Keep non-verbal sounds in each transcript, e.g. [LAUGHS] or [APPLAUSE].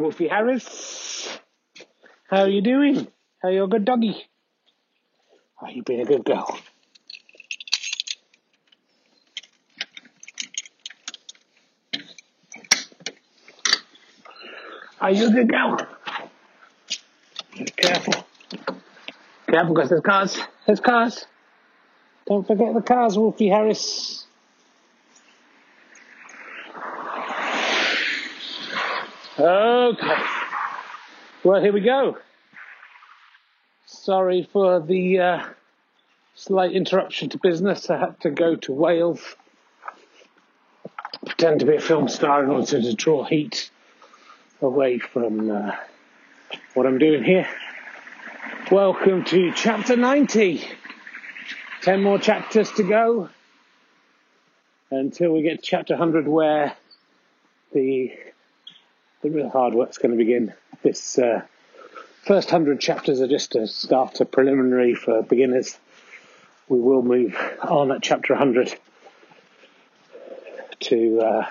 Wolfie Harris. How are you doing? How are you a good doggy? Oh, are you being a good girl. Are you a good girl? Be careful. Careful, because there's cars. There's cars. Don't forget the cars, Wolfie Harris. Okay. Well, here we go. Sorry for the uh, slight interruption to business. I had to go to Wales, pretend to be a film star in order to draw heat away from uh, what I'm doing here. Welcome to chapter 90. 10 more chapters to go until we get to chapter 100 where the the real hard work's going to begin. This uh, first hundred chapters are just a start, a preliminary for beginners. We will move on at chapter 100 to uh,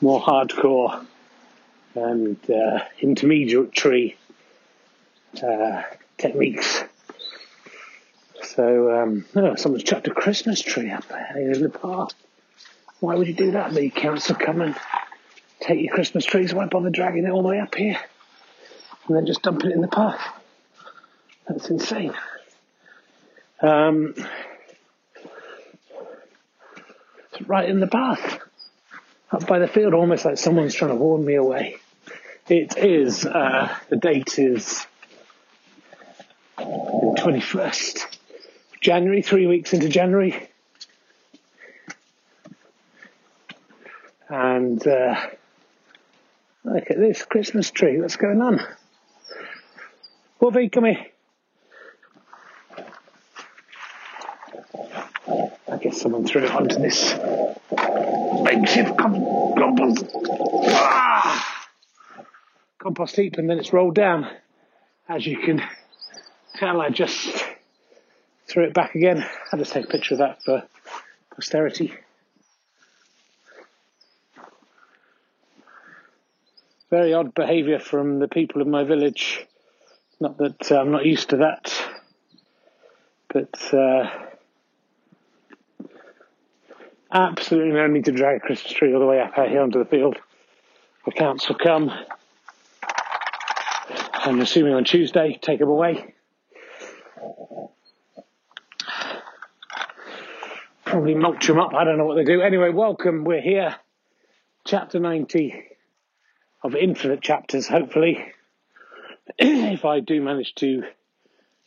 more hardcore and uh, intermediary uh, techniques. So, um, oh, someone's chucked a Christmas tree up there in the park. Why would you do that? The council come and take your Christmas trees, won't bother dragging it all the way up here, and then just dumping it in the path. That's insane. Um, it's right in the path, up by the field, almost like someone's trying to warn me away. It is, uh, the date is the 21st January, three weeks into January. And, uh, Look at this Christmas tree. What's going on? Wolfie, come here. I guess someone threw it onto this makeshift com- compost, ah! compost heap and then it's rolled down. As you can tell, I just threw it back again. I'll just take a picture of that for posterity. Very odd behaviour from the people of my village. Not that uh, I'm not used to that, but uh, absolutely no need to drag a Christmas tree all the way up out here onto the field. The council come, I'm assuming on Tuesday, take them away. Probably mulch them up. I don't know what they do. Anyway, welcome. We're here. Chapter 90 of infinite chapters, hopefully, [CLEARS THROAT] if I do manage to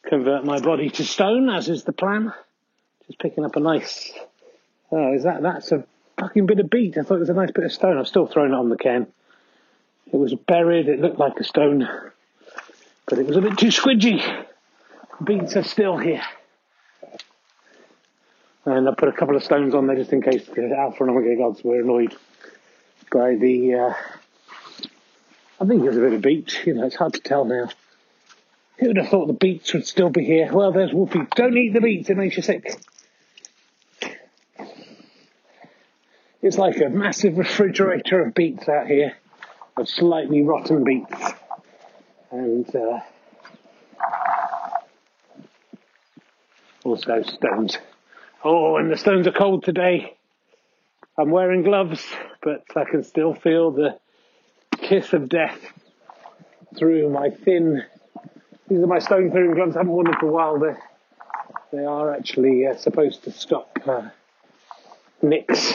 convert my body to stone, as is the plan. Just picking up a nice. Oh, is that that's a fucking bit of beat? I thought it was a nice bit of stone. I've still thrown it on the cairn. It was buried. It looked like a stone, but it was a bit too squidgy. Beats are still here. And I put a couple of stones on there just in case the Alpha and Omega gods were annoyed by the uh, I think there's a bit of beach. You know, it's hard to tell now. Who would have thought the beets would still be here? Well, there's Wolfie. Don't eat the beets, it makes you sick. It's like a massive refrigerator of beets out here, of slightly rotten beets. And uh, also stones. Oh, and the stones are cold today. I'm wearing gloves, but I can still feel the kiss of death through my thin. These are my stone clearing gloves. I haven't worn them for a while. They're They are actually uh, supposed to stop uh, nicks.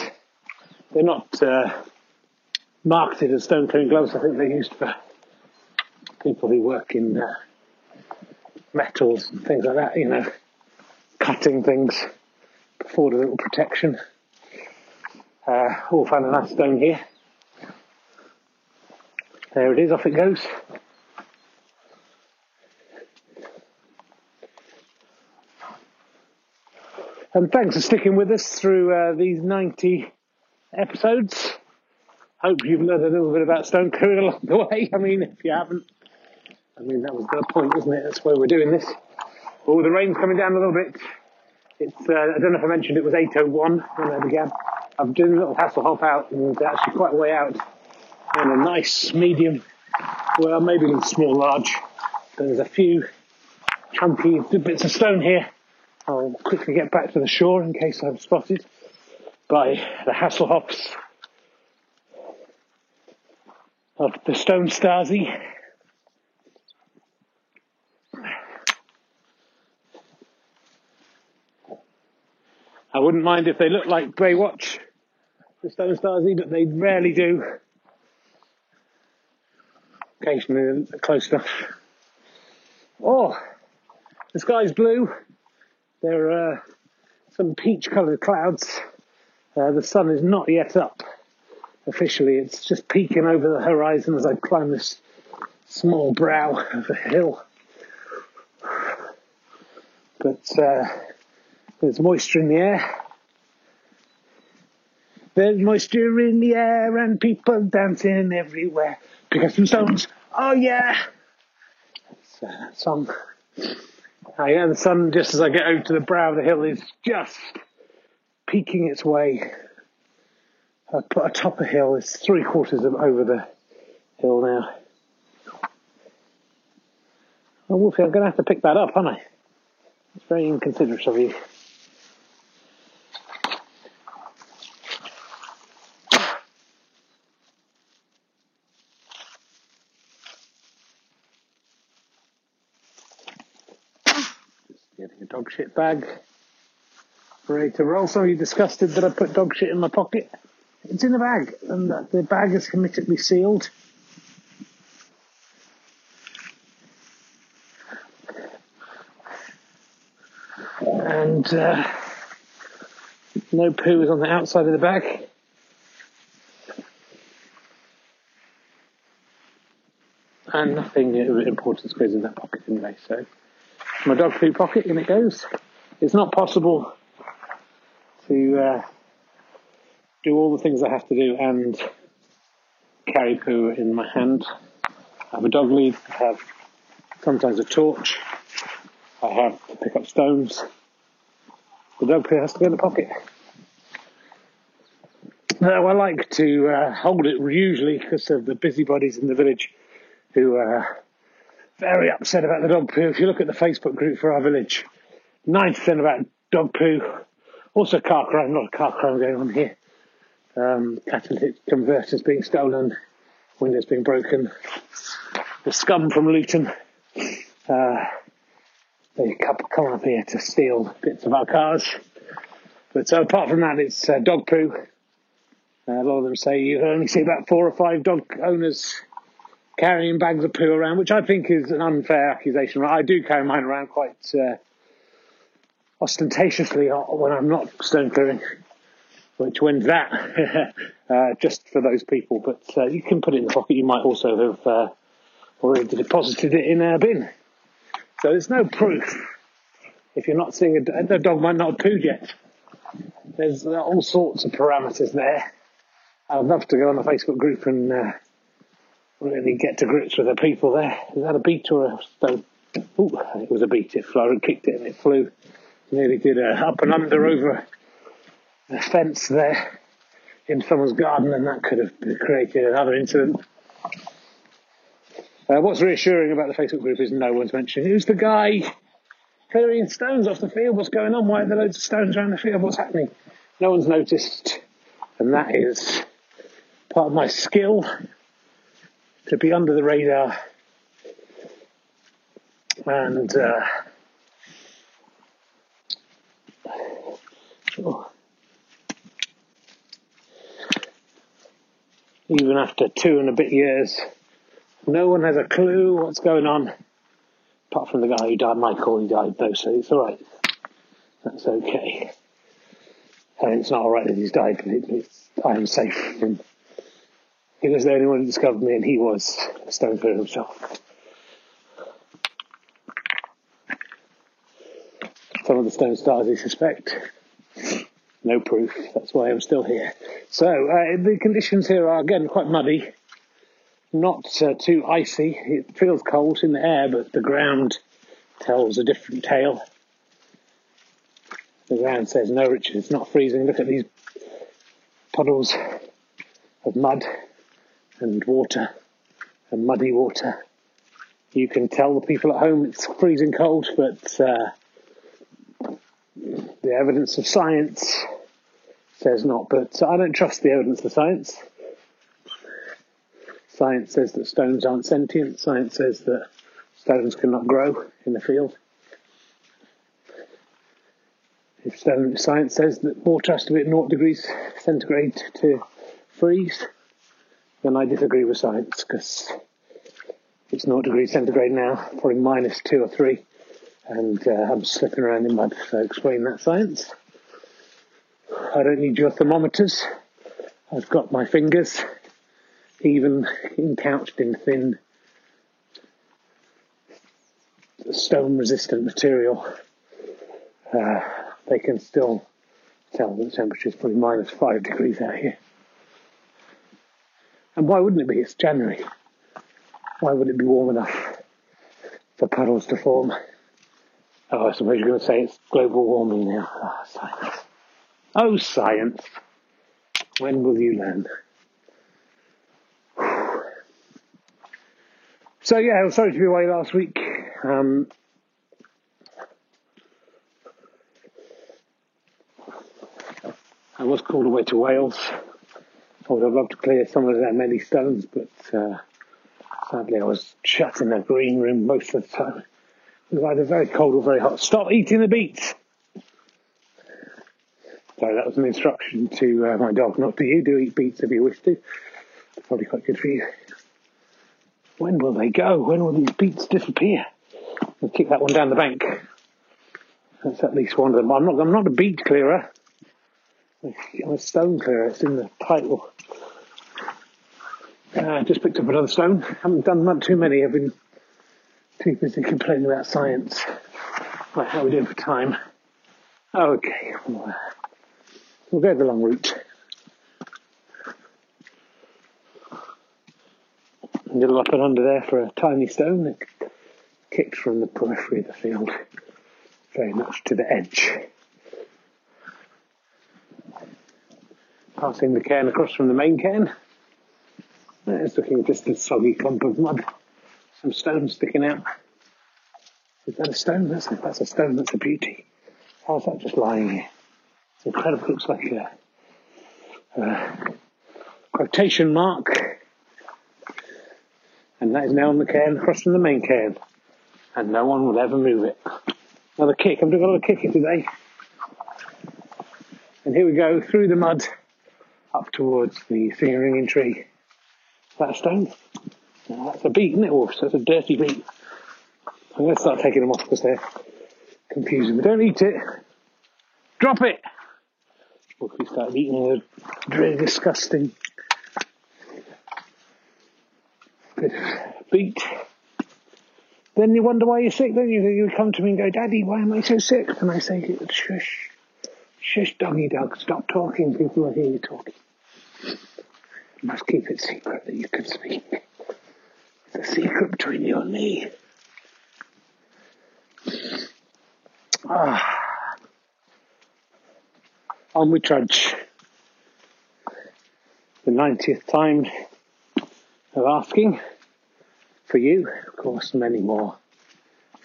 They're not uh, marketed as stone clearing gloves. I think they're used for people who work in uh, metals and things like that, you know, cutting things, afford a little protection. Uh, all found a nice stone here. There it is, off it goes. And thanks for sticking with us through uh, these 90 episodes. Hope you've learned a little bit about stone [LAUGHS] along the way. I mean, if you haven't, I mean, that was the point, wasn't it? That's why we're doing this. Oh, the rain's coming down a little bit. It's, uh, I don't know if I mentioned it was 8.01 when I began. I'm doing a little hassle hop out and actually quite a way out. And a nice medium, well, maybe a small large. There's a few chunky bits of stone here. I'll quickly get back to the shore in case I'm spotted by the Hasselhoffs of the Stone Stasi. I wouldn't mind if they looked like Baywatch, the Stone Stasi, but they rarely do. Occasionally close enough. Oh, the sky's blue. There are some peach coloured clouds. Uh, the sun is not yet up officially. It's just peeking over the horizon as I climb this small brow of a hill. But uh, there's moisture in the air. There's moisture in the air and people dancing everywhere. Pick up some stones. Oh yeah. Song. Oh, yeah, the sun, just as I get over to the brow of the hill, is just peeking its way I put atop a hill. It's three quarters of over the hill now. Oh, Wolfie, I'm going to have to pick that up, aren't I? It's very inconsiderate of you. Getting a shit bag ready to roll. Of you disgusted that I put dog shit in my pocket. It's in the bag, and the bag is hermetically sealed. And uh, no poo is on the outside of the bag. And nothing of importance goes in that pocket anyway, so my dog poo pocket, in it goes. It's not possible to uh, do all the things I have to do and carry poo in my hand. I have a dog lead, I have sometimes a torch, I have to pick up stones. The dog poo has to go in the pocket. Now, I like to uh, hold it usually because of the busybodies in the village who are very upset about the dog poo. If you look at the Facebook group for our village, 90% about dog poo. Also car crime, not a car crime going on here um, catalytic converters being stolen, windows being broken, the scum from Luton. Uh, they come up here to steal bits of our cars. But uh, apart from that, it's uh, dog poo. Uh, a lot of them say you only see about four or five dog owners carrying bags of poo around, which I think is an unfair accusation. I do carry mine around quite uh, ostentatiously when I'm not stone clearing which wins that [LAUGHS] uh, just for those people. But uh, you can put it in the pocket. You might also have uh, already deposited it in a bin. So there's no proof. If you're not seeing a, the dog might not have pooed yet. There's all sorts of parameters there. I'd love to go on the Facebook group and uh, really get to grips with the people there. Is that a beet or a stone? Ooh, it was a beet. It flew, it kicked it and it flew. Nearly did a up and under over the fence there in someone's garden, and that could have created another incident. Uh, what's reassuring about the Facebook group is no one's mentioning who's the guy clearing stones off the field. What's going on? Why are there loads of stones around the field? What's happening? No one's noticed, and that is part of my skill to be under the radar and uh, Sure. Even after two and a bit years, no one has a clue what's going on, apart from the guy who died, Michael, he died though, so it's alright. That's okay. And it's not alright that he's died, it, it's, I am safe from. He was the only one who discovered me, and he was a stone for himself. Some of the Stone Stasi, I suspect. No proof. That's why I'm still here. So uh, the conditions here are again quite muddy, not uh, too icy. It feels cold in the air, but the ground tells a different tale. The ground says, "No, Richard, it's not freezing. Look at these puddles of mud and water and muddy water." You can tell the people at home it's freezing cold, but uh, the evidence of science says not. But I don't trust the evidence of science. Science says that stones aren't sentient. Science says that stones cannot grow in the field. If science says that water has to be at 0 degrees centigrade to freeze, then I disagree with science because it's 0 degrees centigrade now, probably minus 2 or 3 and uh, I'm slipping around in mud, so explain that science. I don't need your thermometers. I've got my fingers, even encouched in thin stone resistant material. Uh, they can still tell that the temperature is probably minus five degrees out here. And why wouldn't it be? It's January. Why would it be warm enough for puddles to form? Oh, I suppose you're going to say it's global warming now. Oh, science. Oh, science. When will you learn? [SIGHS] So yeah, I was sorry to be away last week. Um, I was called away to Wales. I would have loved to clear some of their many stones, but uh, sadly I was shut in a green room most of the time. It was either very cold or very hot. Stop eating the beets! So that was an instruction to uh, my dog, not to you. Do eat beets if you wish to. Probably quite good for you. When will they go? When will these beets disappear? I'll kick that one down the bank. That's at least one of them. I'm not. I'm not a beet clearer. I'm a stone clearer. It's in the title. Uh, just picked up another stone. Haven't done not too many. I've been too busy complaining about science. Right, how are we doing for time? Okay. We'll go the long route. A little up and under there for a tiny stone that kicked from the periphery of the field very much to the edge. Passing the cairn across from the main cairn. It's looking just a soggy clump of mud. Some stones sticking out. Is that a stone? That's a, that's a stone. That's a beauty. How's that just lying here? It's incredible. It looks like a, a quotation mark. And that is now on the cairn across from the main cairn. And no one will ever move it. Another kick. I'm doing a lot of kicking today. And here we go through the mud up towards the finger ringing tree. That stone? No, that's a beet, isn't it? Wolf? So it's a dirty beet. I'm going to start taking them off because they're confusing me. Don't eat it. Drop it. Look, we started eating a very disgusting beet. Then you wonder why you're sick, don't you? You come to me and go, Daddy, why am I so sick? And I say, shush, shush, doggy dog, stop talking. People will hear you talking. You must keep it secret that you can speak. It's a secret between you and me. Ah. On we trudge. The 90th time of asking for you, of course, many more,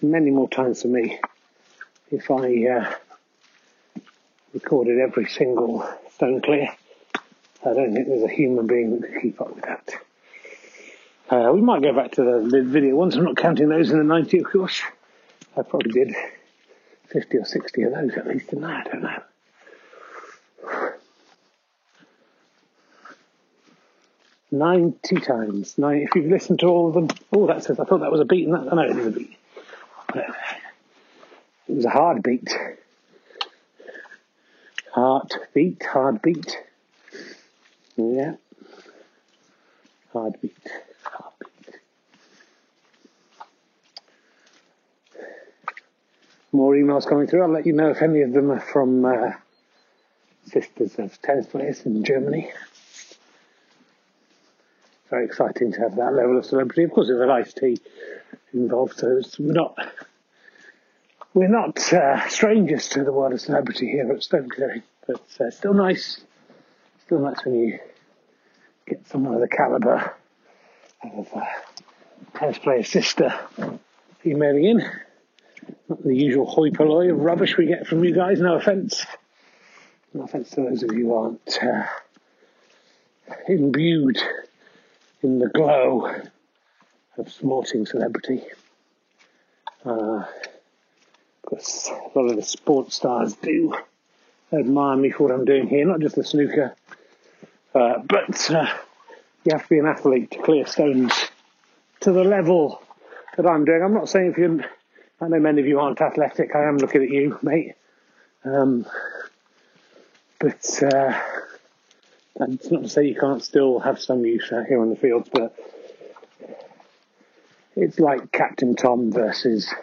many more times for me. If I uh, recorded every single stone clear. I don't think there's a human being that could keep up with that. Uh, we might go back to the, the video ones. I'm not counting those in the 90, of course. I probably did 50 or 60 of those at least, tonight. I? Don't know. Ninety times. Nine, if you've listened to all of them, oh, that says I thought that was a beat, and that, know it was a beat. It was a hard beat. Heart beat, hard beat. Yeah. Hard beat, hard beat. More emails coming through. I'll let you know if any of them are from uh, Sisters of Tennis Players in Germany very exciting to have that level of celebrity. Of course, there's an iced tea involved, so we're not we're not uh, strangers to the world of celebrity here at Stone Clearing, but uh, still nice. Still nice when you get someone of the caliber of a uh, tennis player sister emailing in. Not the usual hoi polloi of rubbish we get from you guys. No offence. No offence to those of you who aren't uh, imbued in the glow of sporting celebrity. Because a lot of the sports stars do admire me for what I'm doing here, not just the snooker, uh, but uh, you have to be an athlete to clear stones to the level that I'm doing. I'm not saying if you, I know many of you aren't athletic. I am looking at you, mate. Um, but uh, it's not to say you can't still have some use out here on the fields, but it's like Captain Tom versus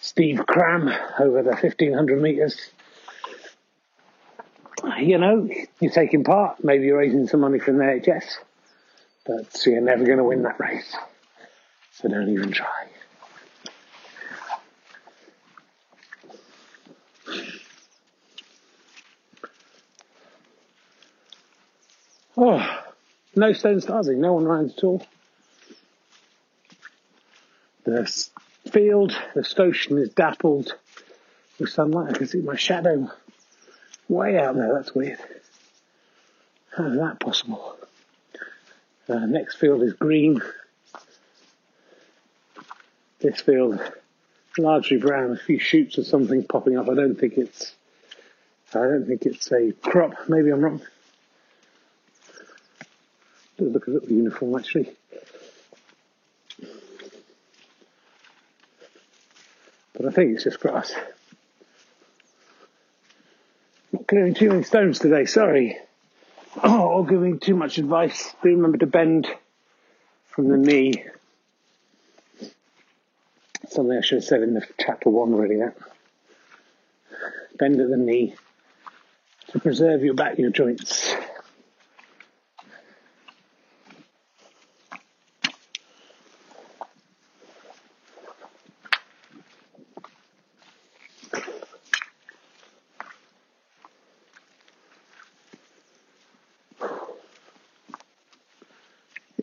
Steve Cram over the 1500 metres. You know, you're taking part, maybe you're raising some money from the NHS, but you're never going to win that race. So don't even try. Oh, no stone starsing, eh? no one around at all. The field, the station is dappled with sunlight. I can see my shadow way out there. That's weird. How is that possible? Uh, next field is green. This field largely brown. A few shoots or something popping up. I don't think it's. I don't think it's a crop. Maybe I'm wrong look at the uniform actually. But I think it's just grass. Not clearing too many stones today, sorry. [CLEARS THROAT] Or giving too much advice. Do remember to bend from the knee. Something I should have said in the chapter one already that. Bend at the knee to preserve your back, your joints.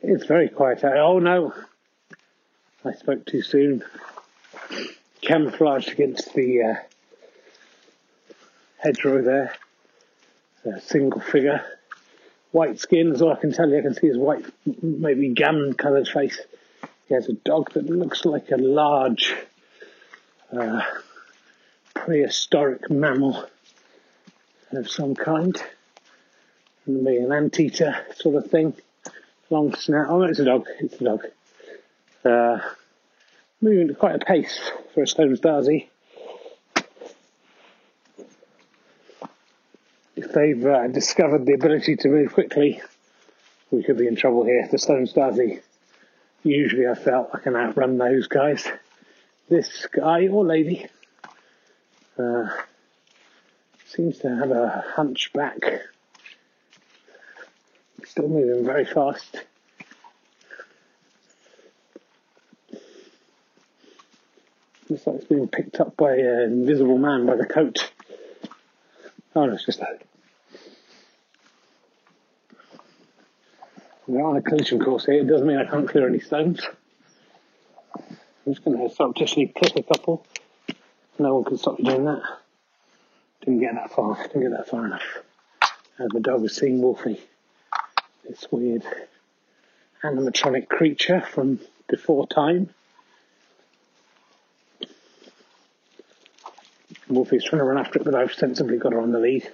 It's very quiet out. Oh no, I spoke too soon. Camouflaged against the uh, hedgerow there. A single figure. White skin, as all I can tell you. I can see his white, maybe gammon coloured face. He has a dog that looks like a large uh, prehistoric mammal of some kind. Maybe an anteater sort of thing long snout. Oh, it's a dog. It's a dog. Uh, moving at quite a pace for a Stone Stasi. If they've uh, discovered the ability to move quickly, we could be in trouble here. The Stone Stasi, usually I felt I can outrun those guys. This guy or lady uh, seems to have a hunchback still moving very fast. Looks like it's being picked up by an invisible man by the coat. Oh no, it's just that. We're on a collision course here. It doesn't mean I can't clear any stones. I'm just going to surreptitiously clip a couple. No one can stop me doing that. Didn't get that far. Didn't get that far enough. And the dog was seeing Wolfie this weird animatronic creature from before time. Wolfie's trying to run after it, but I've sensibly got her on the lead.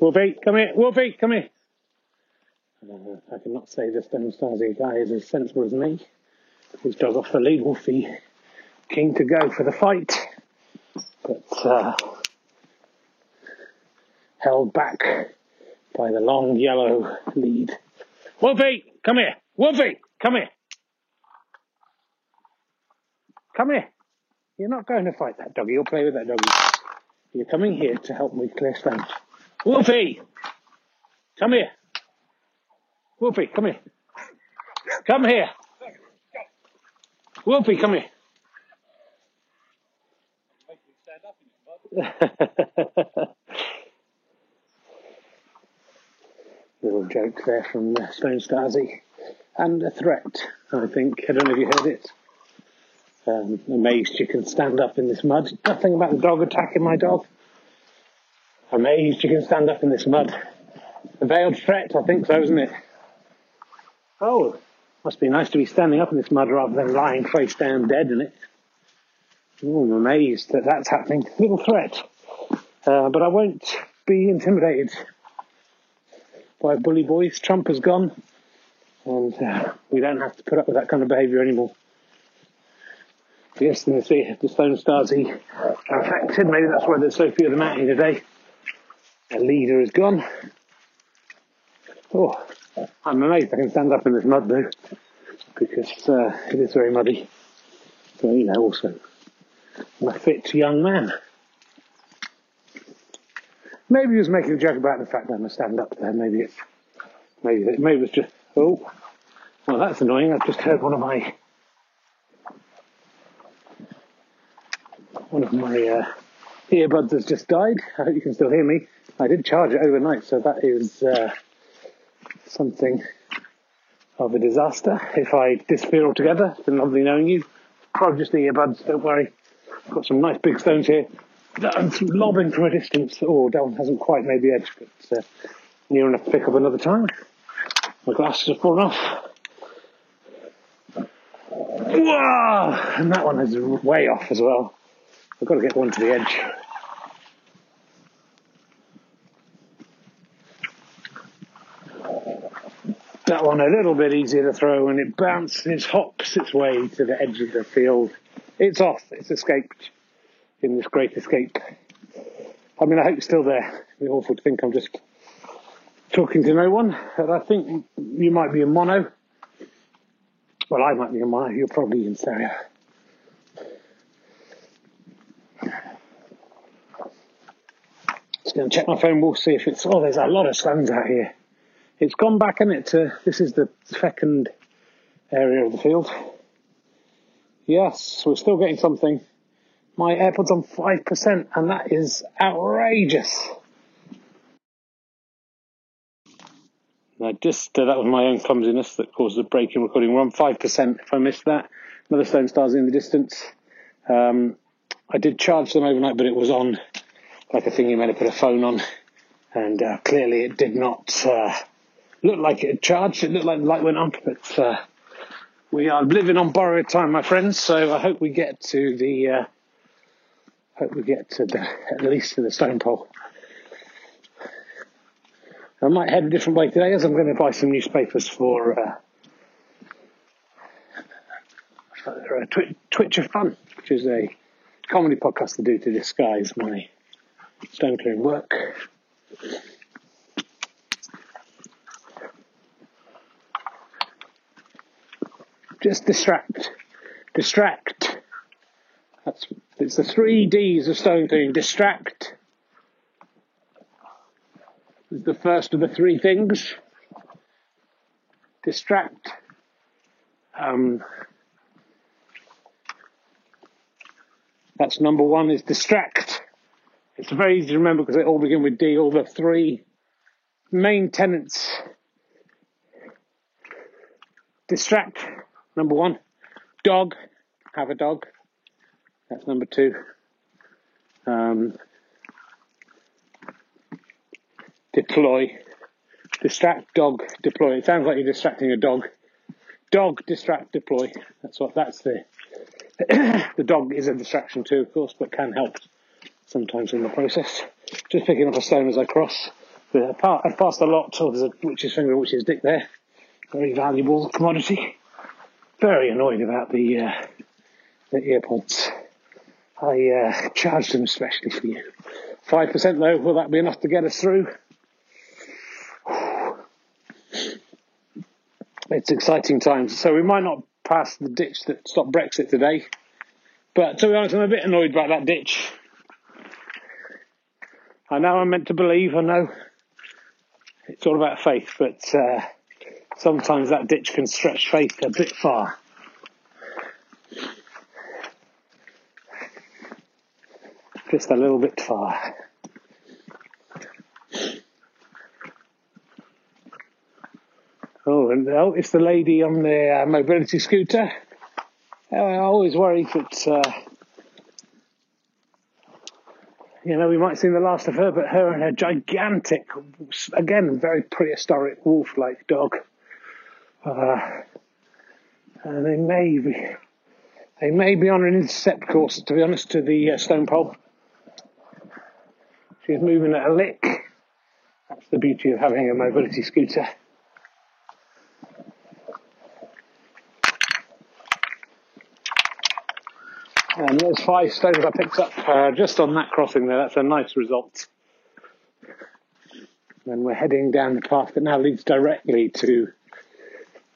Wolfie, come here. Wolfie, come here. Uh, I cannot say this Stone Stasi guy is as sensible as me. His dog off the lead. Wolfie keen to go for the fight, but uh, held back by the long yellow lead. Wolfie, come here. Wolfie, come here. Come here. You're not going to fight that doggy. You'll play with that doggy. You're coming here to help me clear stones. Wolfie! Come here. Wolfie, come here. Come here. Wolfie, come here. [LAUGHS] Little joke there from uh, Stone Stasi. And a threat, I think. I don't know if you heard it. Um, amazed you can stand up in this mud. Nothing about the dog attacking my dog. Amazed you can stand up in this mud. A veiled threat, I think so, isn't it? Oh, must be nice to be standing up in this mud rather than lying face down dead in it. Oh, I'm amazed that that's happening. Little threat. Uh, but I won't be intimidated by bully boys. Trump has gone, and uh, we don't have to put up with that kind of behaviour anymore. Yes, and the, the Stone Stasi are affected. Maybe that's why there's so few of them out here today. A leader is gone. Oh, I'm amazed I can stand up in this mud though, because uh, it is very muddy. So, you know, also, I'm a fit young man. Maybe he was making a joke about the fact that I'm a stand up there. Maybe it's, maybe, it, maybe it's just, oh, well, that's annoying. I've just heard one of my one of my uh, earbuds has just died. I hope you can still hear me. I did charge it overnight, so that is uh, something of a disaster. If I disappear altogether, it's been lovely knowing you. Probably just the earbuds, don't worry. Got some nice big stones here. I'm lobbing from a distance. Oh, that one hasn't quite made the edge, but uh, near enough to pick up another time. My glasses have fallen off. Whoa! And that one is way off as well. I've got to get one to the edge. That one a little bit easier to throw and it bounces, hops its way to the edge of the field. It's off, it's escaped in this great escape. I mean, I hope it's still there. It's awful to think I'm just talking to no one. But I think you might be in mono. Well, I might be in mono. You're probably in stereo. Just going to check my phone. We'll see if it's. Oh, there's a lot of stones out here. It's gone back in it to. This is the second area of the field. Yes, we're still getting something. My AirPod's on 5%, and that is outrageous. I just, uh, that was my own clumsiness that caused the break in recording. We're on 5% if I missed that. Another Stone Stasi in the distance. Um, I did charge them overnight, but it was on like a thing you meant to put a phone on. And uh, clearly it did not uh, look like it had charged. It looked like the light went on, but uh, we are living on borrowed time, my friends. So I hope we get to the, uh, hope we get to the, at least to the stone pole. I might head a different way today as I'm going to buy some newspapers for, uh, for uh, Twi- Twitch of Fun, which is a comedy podcast to do to disguise my stone clearing work. Just distract. Distract. That's it's the three D's of stone clearing. Distract is the first of the three things. Distract. Um, that's number one is distract. It's very easy to remember because they all begin with D, all the three main tenets. Distract, number one. Dog, have a dog. That's number two. Um, deploy. Distract, dog, deploy. It sounds like you're distracting a dog. Dog, distract, deploy. That's what that's the [COUGHS] the dog is a distraction too, of course, but can help sometimes in the process. Just picking up a stone as I cross. But I've passed a lot. There's a witch's finger, witch's dick there. Very valuable commodity. Very annoyed about the uh, the earpods. I uh, charged them especially for you. Five percent though, will that be enough to get us through? [SIGHS] It's exciting times. So we might not pass the ditch that stopped Brexit today. But to be honest, I'm a bit annoyed about that ditch. I know I'm meant to believe, I know it's all about faith, but uh, sometimes that ditch can stretch faith a bit far. Just a little bit far. Oh, and oh, it's the lady on the uh, mobility scooter. Uh, I always worry that, uh, you know, we might see the last of her, but her and her gigantic, again, very prehistoric wolf-like dog. Uh, and they may be, they may be on an intercept course, to be honest, to the uh, stone pole. She's moving at a lick. That's the beauty of having a mobility scooter. And there's five stones I picked up uh, just on that crossing there. That's a nice result. And we're heading down the path that now leads directly to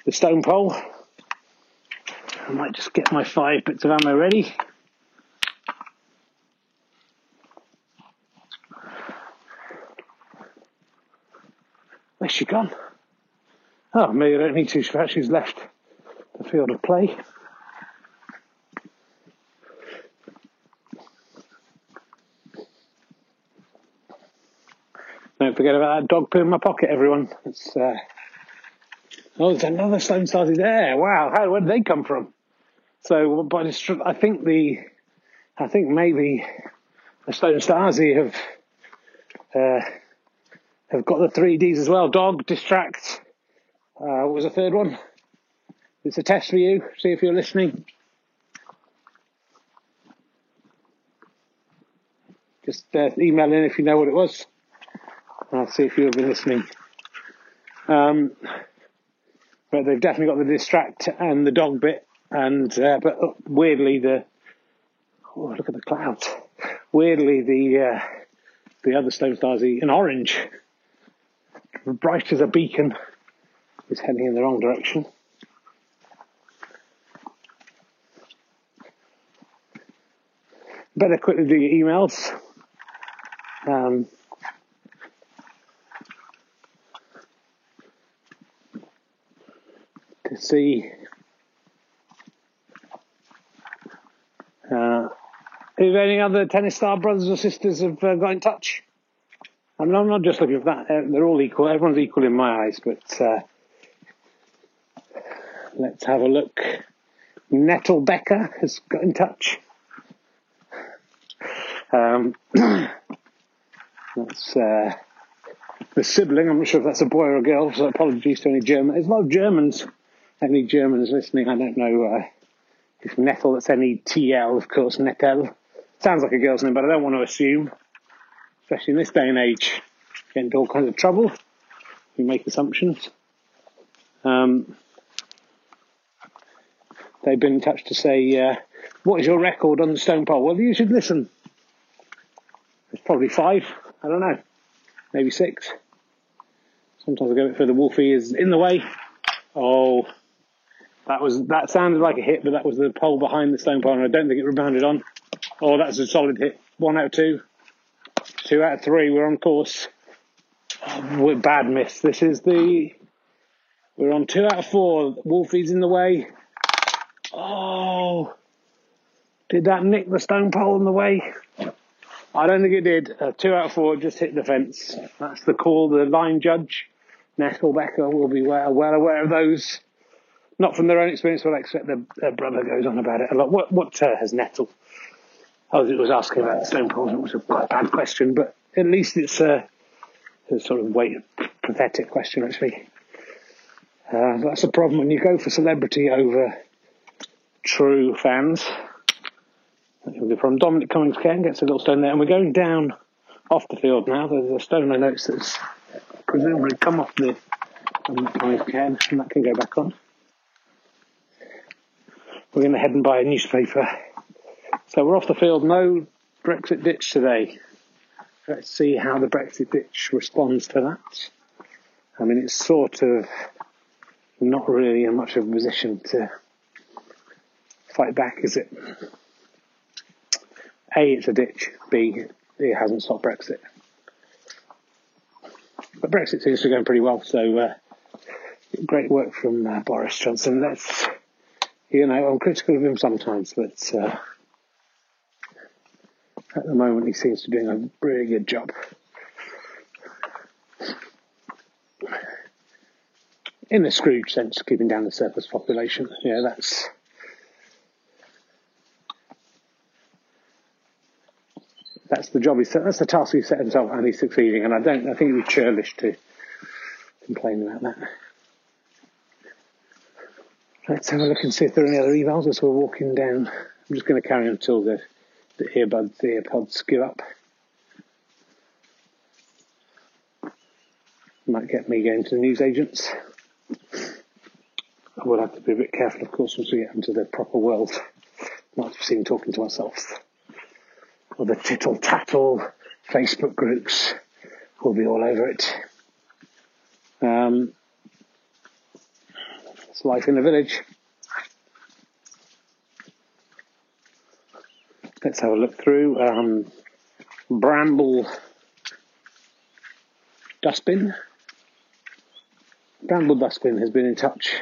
the stone pole. I might just get my five bits of ammo ready. She gone? Oh, maybe I don't need to. She's left the field of play. Don't forget about that dog poo in my pocket, everyone. It's, uh... Oh, there's another stone stasi there. Wow, how where did they come from? So, but I think the, I think maybe the stone stasi have, uh, have got the three Ds as well. Dog, distract. Uh, what was the third one? It's a test for you. See if you're listening. Just uh, email in if you know what it was. I'll see if you've been listening. Um, but they've definitely got the distract and the dog bit, and uh, but weirdly the oh look at the clouds. Weirdly the uh, the other stone stasi in orange, bright as a beacon, is heading in the wrong direction. Better quickly do your emails. Um, to see uh, if any other tennis star brothers or sisters have uh, got in touch. I mean, I'm not just looking for that. They're all equal. Everyone's equal in my eyes, but uh, let's have a look. Nettle Becker has got in touch. Um, [CLEARS THROAT] that's uh, the sibling. I'm not sure if that's a boy or a girl, so apologies to any German. There's a lot of Germans any Germans listening, I don't know uh, if Nettle, that's N-E-T-L, of course, Nettel. Sounds like a girl's name, but I don't want to assume, especially in this day and age, get into all kinds of trouble. We make assumptions. Um, they've been in touch to say, uh, what is your record on the stone pole? Well, you should listen. It's probably five. I don't know. Maybe six. Sometimes I go a bit further. Wolfie is in the way. Oh, that was that sounded like a hit, but that was the pole behind the stone pole, and I don't think it rebounded on. Oh, that's a solid hit. One out of two. Two out of three. We're on course. We're bad miss. This is the. We're on two out of four. Wolfie's in the way. Oh. Did that nick the stone pole in the way? I don't think it did. Uh, two out of four just hit the fence. That's the call. The line judge, Nettle Becker, will be well, well aware of those not from their own experience, but I expect their, their brother goes on about it a lot. What, what uh, has Nettle? I was, asking about stone pole. It was a bad question, but at least it's a, a sort of way, pathetic question, actually. Uh, that's a problem when you go for celebrity over true fans. From Dominic Cummings Ken gets a little stone there, and we're going down off the field now. There's a stone I noticed that's presumably come off the um, cairn, and that can go back on. We're going to head and buy a newspaper. So we're off the field. No Brexit ditch today. Let's see how the Brexit ditch responds to that. I mean, it's sort of not really in much of a position to fight back, is it? A, it's a ditch. B, it hasn't stopped Brexit. But Brexit seems to be going pretty well, so uh, great work from uh, Boris Johnson. That's, you know, I'm critical of him sometimes, but uh, at the moment he seems to be doing a really good job. In a Scrooge sense, keeping down the surplus population. Yeah, that's that's the job he set. That's the task he set himself, and he's succeeding. And I don't. I think it would be churlish to complain about that. Let's have a look and see if there are any other emails as we're walking down. I'm just going to carry on until the, the earbuds, the AirPods give up. Might get me going to the newsagents. I will have to be a bit careful, of course, once we get into the proper world. Not to seem talking to myself or the tittle tattle Facebook groups will be all over it. Um, it's life in the village. Let's have a look through. Um, Bramble Dustbin. Bramble Dustbin has been in touch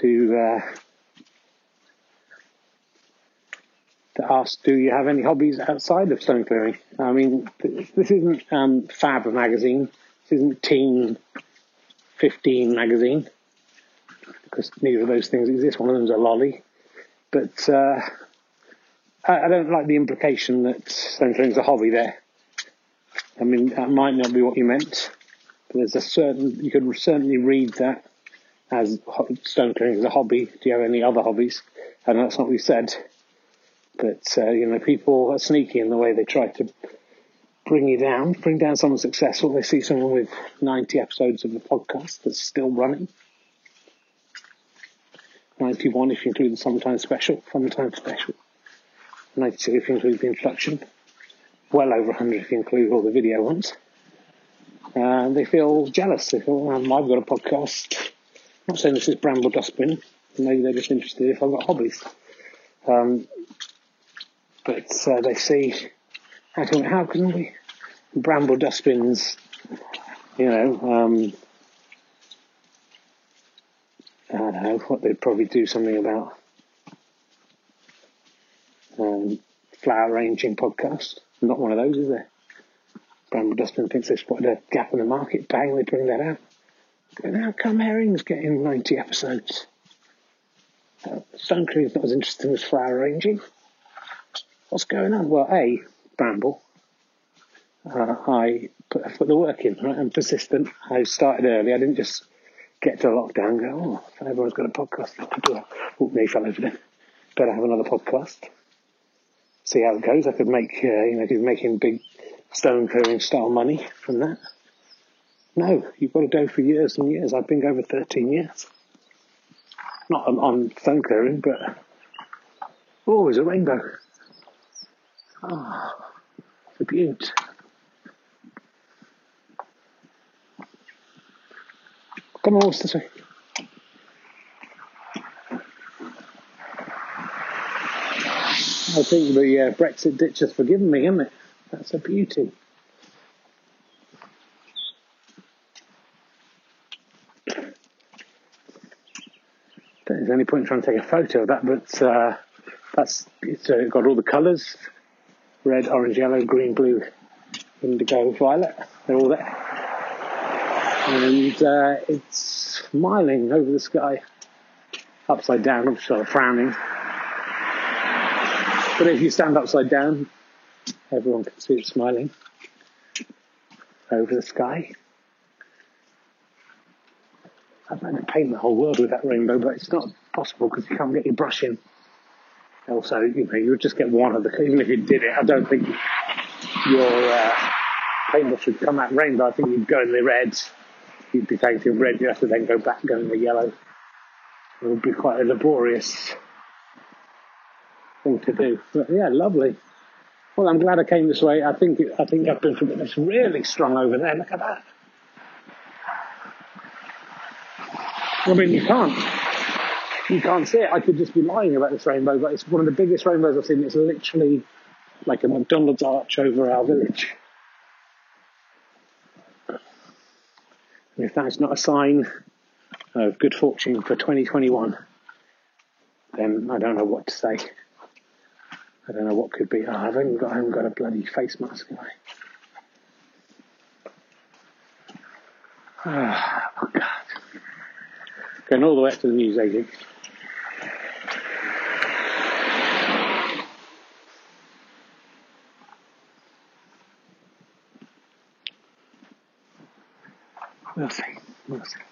to uh, to ask, do you have any hobbies outside of stone clearing? I mean, this isn't um, Fab magazine. This isn't Teen 15 magazine because neither of those things exist. One of them's a lolly, but uh, I, I, don't like the implication that is a hobby there. I mean, that might not be what you meant, but there's a certain you could certainly read that as stone clearing is a hobby. Do you have any other hobbies? And that's not what we said. But, uh, you know, people are sneaky in the way they try to bring you down, bring down someone successful. They see someone with 90 episodes of a podcast that's still running. 91 if you include the sometimes special, sometimes special. 92 if you include the introduction. Well over 100 if you include all the video ones. And uh, they feel jealous. They feel, um, I've got a podcast. I'm not saying this is Bramble Dustbin. Maybe they're just interested if I've got hobbies. Um, but uh, they see how can, how can we bramble dustbins, you know, um, I don't know what they'd probably do something about um, flower arranging podcast. Not one of those, is there? Bramble Dustbin thinks they've spotted a gap in the market. Bang, they bring that out. And how come Herring's getting 90 episodes? Uh, Stone Cream's not as interesting as flower arranging. What's going on? Well, A, Bramble. Uh, I put, put the work in, right? I'm persistent. I started early. I didn't just get to lockdown and go, oh, everyone's got a podcast. Oh, me fell over there. Better have another podcast. See how it goes. I could make, uh, you know, keep making big stone clearing style money from that. No, you've got to go for years and years. I've been going for 13 years. Not on, on stone clearing, but always a rainbow. Oh, it's a beaut. Come on, what's this way. I think the uh, Brexit ditch has forgiven me, isn't it? That's a beauty. There's any point in trying to take a photo of that, but uh, that's it's uh, got all the colours red, orange, yellow, green, blue, indigo, violet. They're all there. And uh, it's smiling over the sky, upside down, I'm sort of frowning. But if you stand upside down, everyone can see it smiling over the sky. I'd like to paint the whole world with that rainbow, but it's not possible because you can't get your brush in. Also, you know, you would just get one of the, even if you did it, I don't think your uh, paintbrush would come out rainbow, I think you'd go in the red. You'd be painting red, you'd have to then go back, go in the yellow. It would be quite a laborious thing to do. But yeah, lovely. Well, I'm glad I came this way. I think I think I've been it's really strong over there. Look at that. I mean, you can't you can't see it. I could just be lying about this rainbow, but it's one of the biggest rainbows I've seen. It's literally like a McDonald's arch over our village. And if that's not a sign of good fortune for 2021, then I don't know what to say. I don't know what could be. Oh, I've only got, I haven't got a bloody face mask, have I? Oh, [SIGHS] God. Going all the way up to the news agent. We'll see. We'll see.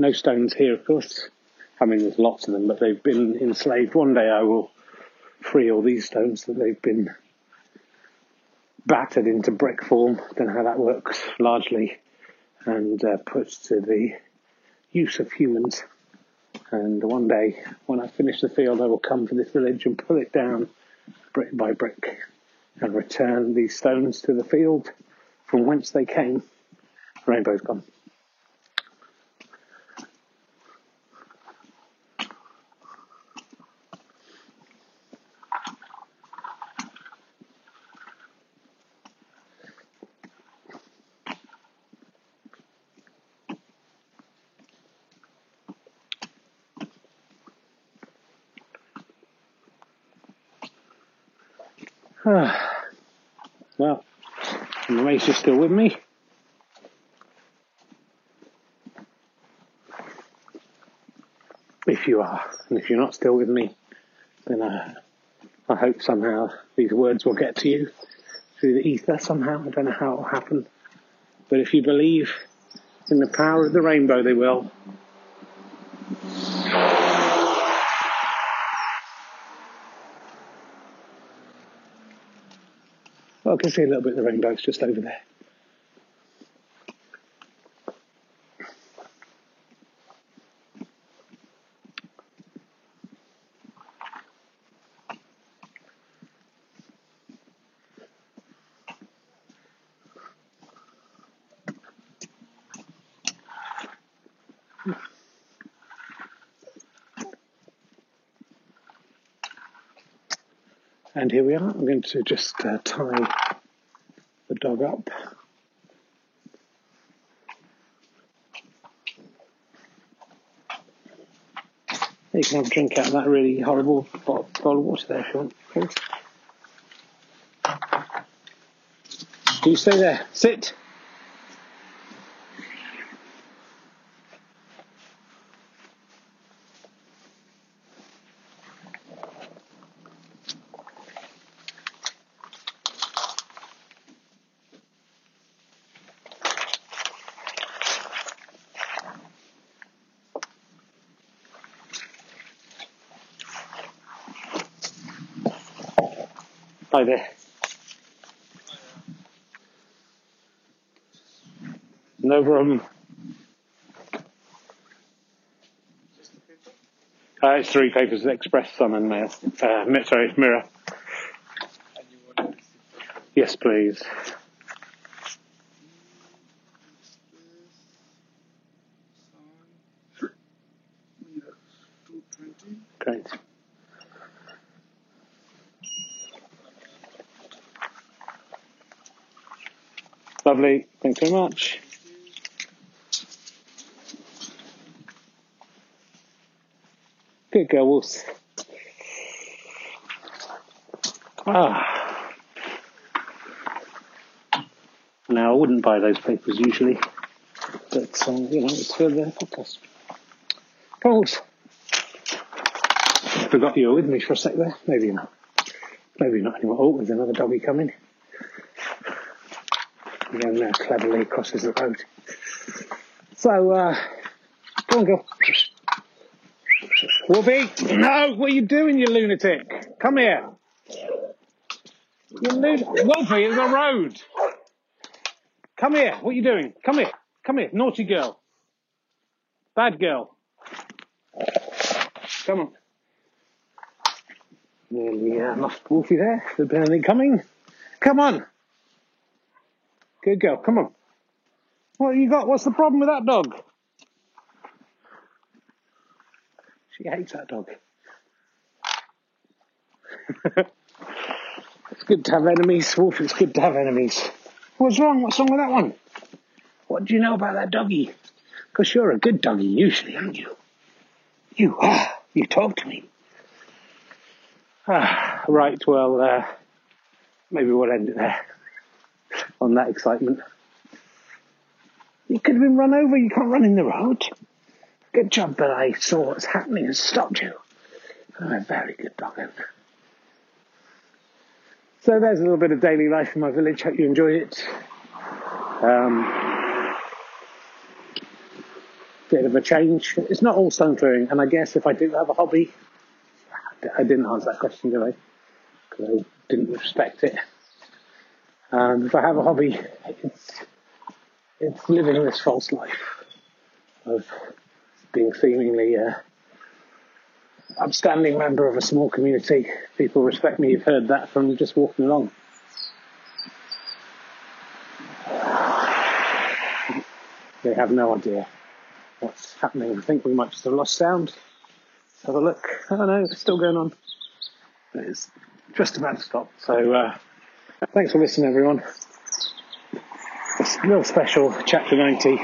No stones here, of course. I mean, there's lots of them, but they've been enslaved. One day I will free all these stones that they've been battered into brick form. Don't know how that works largely, and uh, put to the use of humans. And one day, when I finish the field, I will come to this village and pull it down brick by brick and return these stones to the field from whence they came. Rainbow's gone. well, the race is still with me. If you are, and if you're not still with me, then I, I hope somehow these words will get to you through the ether somehow. I don't know how it will happen. But if you believe in the power of the rainbow, they will. Well, I can see a little bit of the rainbow. It's just over there. And here we are. I'm going to just uh, tie the dog up. You can have a drink out of that really horrible bowl of water there if you want, please. Do you stay there? Sit. Hi there. No problem. Uh, it's three papers: Express, Sun, and Mail. Uh, sorry, Mirror. Yes, please. Great. Lovely. Thanks very much. Good girl, Wolves. Ah. Now, I wouldn't buy those papers usually, but, uh, you know, it's for the podcast. Paul's. Forgot you were with me for a sec there. Maybe not. Maybe not anymore. Oh, there's another doggy coming. Then uh, cleverly crosses the road. So, uh, go on, girl. Wolfie, no, what are you doing, you lunatic? Come here. You lun- Wolfie, there's a road. Come here, what are you doing? Come here, come here, naughty girl. Bad girl. Come on. Nearly uh, lost Wolfie there. Has there coming? Come on. Good girl, come on. What you got? What's the problem with that dog? She hates that dog. [LAUGHS] it's good to have enemies, Wolf. It's good to have enemies. What's wrong? What's wrong with that one? What do you know about that doggy? Because you're a good doggy usually, aren't you? You ah, you talk to me. Ah, right. Well, uh, maybe we'll end it there on that excitement. You could have been run over. You can't run in the road. Good job that I saw what's happening and stopped you. I'm a very good dog owner. So there's a little bit of daily life in my village. Hope you enjoy it. Um, bit of a change. It's not all stone clearing, and I guess if I do have a hobby, I didn't answer that question, did I? Because I didn't respect it. Um, if I have a hobby, it's it's living this false life of being seemingly a upstanding member of a small community. People respect me. You've heard that from just walking along. They have no idea what's happening. I think we might just have lost sound. Let's have a look. Oh no, it's still going on. It's just about to stop. So uh, thanks for listening, everyone. A little special, chapter 90.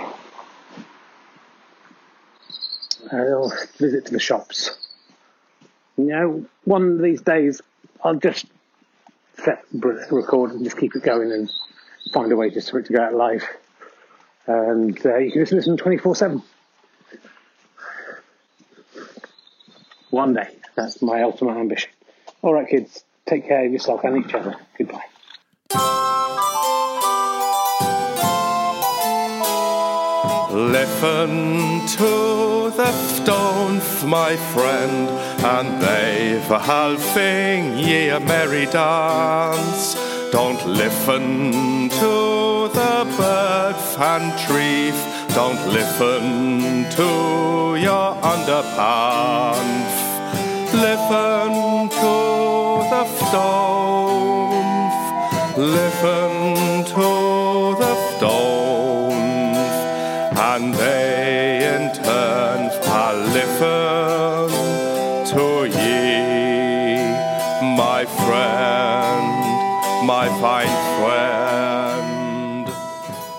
A little visit to the shops. You know, one of these days I'll just set record and just keep it going and find a way just for it to go out live. And uh, you can just listen 24 7. One day. That's my ultimate ambition. All right, kids. Take care of yourself and each other. Goodbye. Listen to the stones, my friend, and they've a halving ye a merry dance. Don't listen to the bird and tree, don't listen to your underpants. Listen to the stones, listen my fine friend.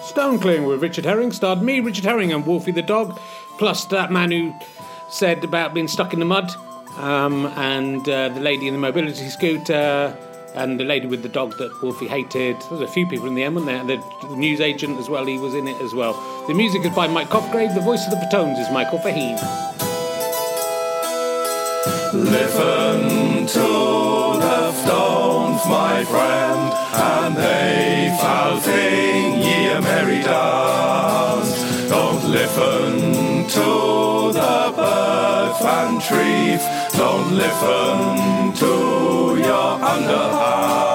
Stone Clearing with Richard Herring starred me, Richard Herring, and Wolfie the dog, plus that man who said about being stuck in the mud, um, and uh, the lady in the mobility scooter, and the lady with the dog that Wolfie hated. There's a few people in the end, wasn't there? The, the news agent as well, he was in it as well. The music is by Mike Cosgrave, the voice of the Patones is Michael Faheen. Listen to the my friend, and they shall sing ye a merry dance. Don't listen to the birds and trees, don't listen to your underhand.